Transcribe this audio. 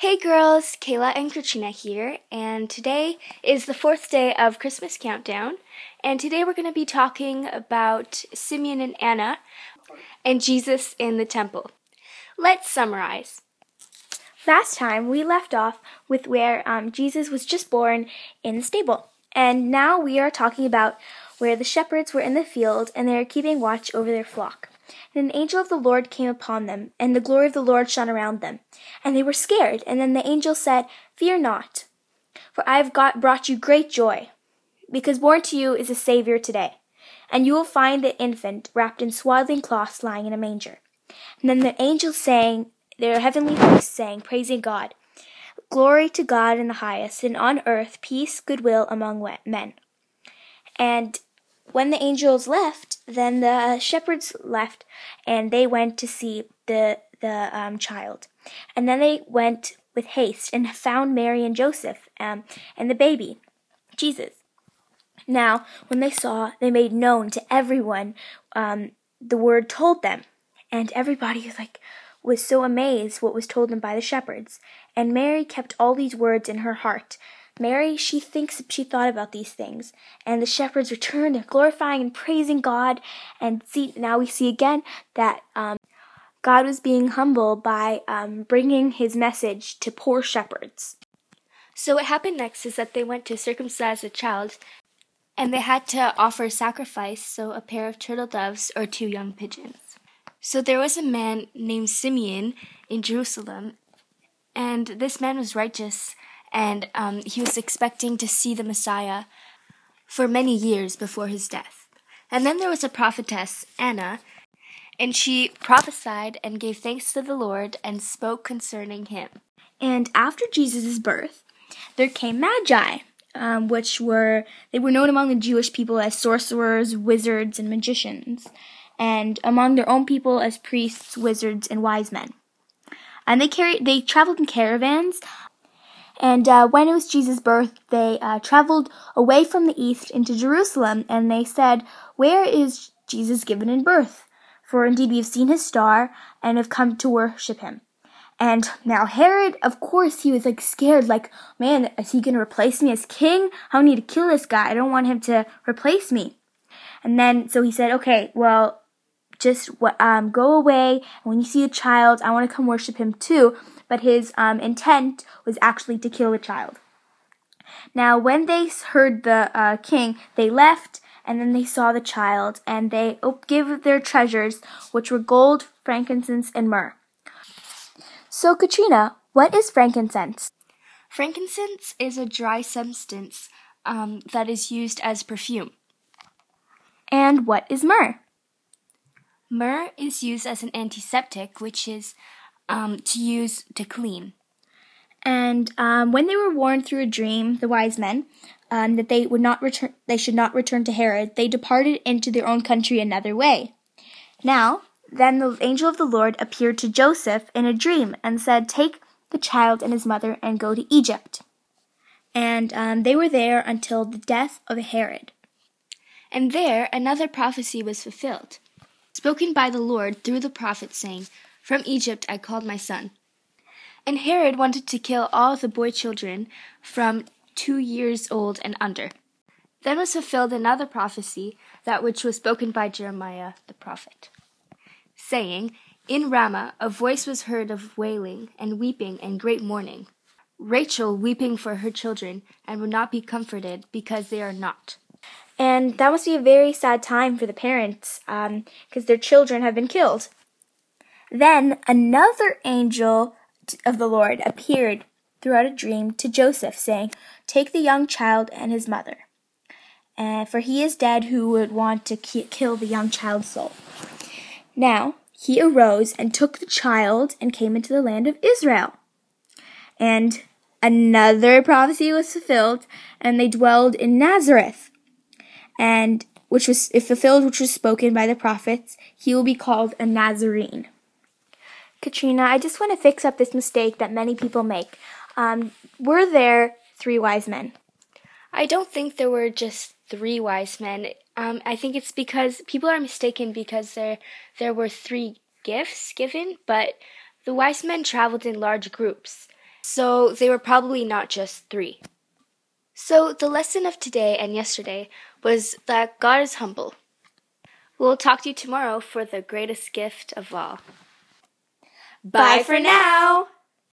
Hey girls, Kayla and Katrina here, and today is the fourth day of Christmas Countdown, and today we're going to be talking about Simeon and Anna and Jesus in the temple. Let's summarize. Last time we left off with where um, Jesus was just born in the stable, and now we are talking about where the shepherds were in the field and they are keeping watch over their flock. And an angel of the Lord came upon them, and the glory of the Lord shone around them. And they were scared. And then the angel said, Fear not, for I have got brought you great joy, because born to you is a Savior today. And you will find the infant wrapped in swaddling cloths lying in a manger. And then the angels sang, their heavenly voice sang, praising God. Glory to God in the highest, and on earth peace, goodwill among men. And when the angels left, then the shepherds left, and they went to see the the um, child. And then they went with haste and found Mary and Joseph um, and the baby, Jesus. Now, when they saw, they made known to everyone um, the word told them, and everybody was like was so amazed what was told them by the shepherds. And Mary kept all these words in her heart. Mary, she thinks she thought about these things. And the shepherds returned glorifying and praising God. And see, now we see again that um, God was being humble by um, bringing his message to poor shepherds. So, what happened next is that they went to circumcise the child, and they had to offer a sacrifice, so a pair of turtle doves or two young pigeons. So, there was a man named Simeon in Jerusalem, and this man was righteous and um, he was expecting to see the Messiah for many years before his death. And then there was a prophetess, Anna, and she prophesied and gave thanks to the Lord and spoke concerning him. And after Jesus' birth, there came magi, um, which were they were known among the Jewish people as sorcerers, wizards, and magicians, and among their own people as priests, wizards, and wise men. And they carried they traveled in caravans and uh, when it was Jesus' birth, they uh, traveled away from the east into Jerusalem, and they said, Where is Jesus given in birth? For indeed we have seen his star and have come to worship him. And now Herod, of course, he was like scared, like, man, is he going to replace me as king? I need to kill this guy. I don't want him to replace me. And then, so he said, okay, well, just um, go away. And when you see a child, I want to come worship him too but his um, intent was actually to kill the child. Now, when they heard the uh, king, they left, and then they saw the child, and they gave their treasures, which were gold, frankincense, and myrrh. So, Katrina, what is frankincense? Frankincense is a dry substance um, that is used as perfume. And what is myrrh? Myrrh is used as an antiseptic, which is um, to use to clean. And um, when they were warned through a dream, the wise men, um, that they would not return, they should not return to Herod, they departed into their own country another way. Now, then the angel of the Lord appeared to Joseph in a dream and said, "Take the child and his mother and go to Egypt." And um, they were there until the death of Herod. And there another prophecy was fulfilled, spoken by the Lord through the prophet, saying, from Egypt I called my son. And Herod wanted to kill all the boy children from two years old and under. Then was fulfilled another prophecy, that which was spoken by Jeremiah the prophet, saying, In Ramah a voice was heard of wailing and weeping and great mourning. Rachel weeping for her children, and would not be comforted because they are not. And that must be a very sad time for the parents, because um, their children have been killed. Then another angel of the Lord appeared throughout a dream to Joseph, saying, Take the young child and his mother, and for he is dead who would want to kill the young child's soul. Now he arose and took the child and came into the land of Israel. And another prophecy was fulfilled, and they dwelled in Nazareth. And which was if fulfilled, which was spoken by the prophets, he will be called a Nazarene. Katrina, I just want to fix up this mistake that many people make. Um, were there three wise men? I don't think there were just three wise men. Um, I think it's because people are mistaken because there there were three gifts given, but the wise men traveled in large groups, So they were probably not just three. So the lesson of today and yesterday was that God is humble. We'll talk to you tomorrow for the greatest gift of all. Bye for now.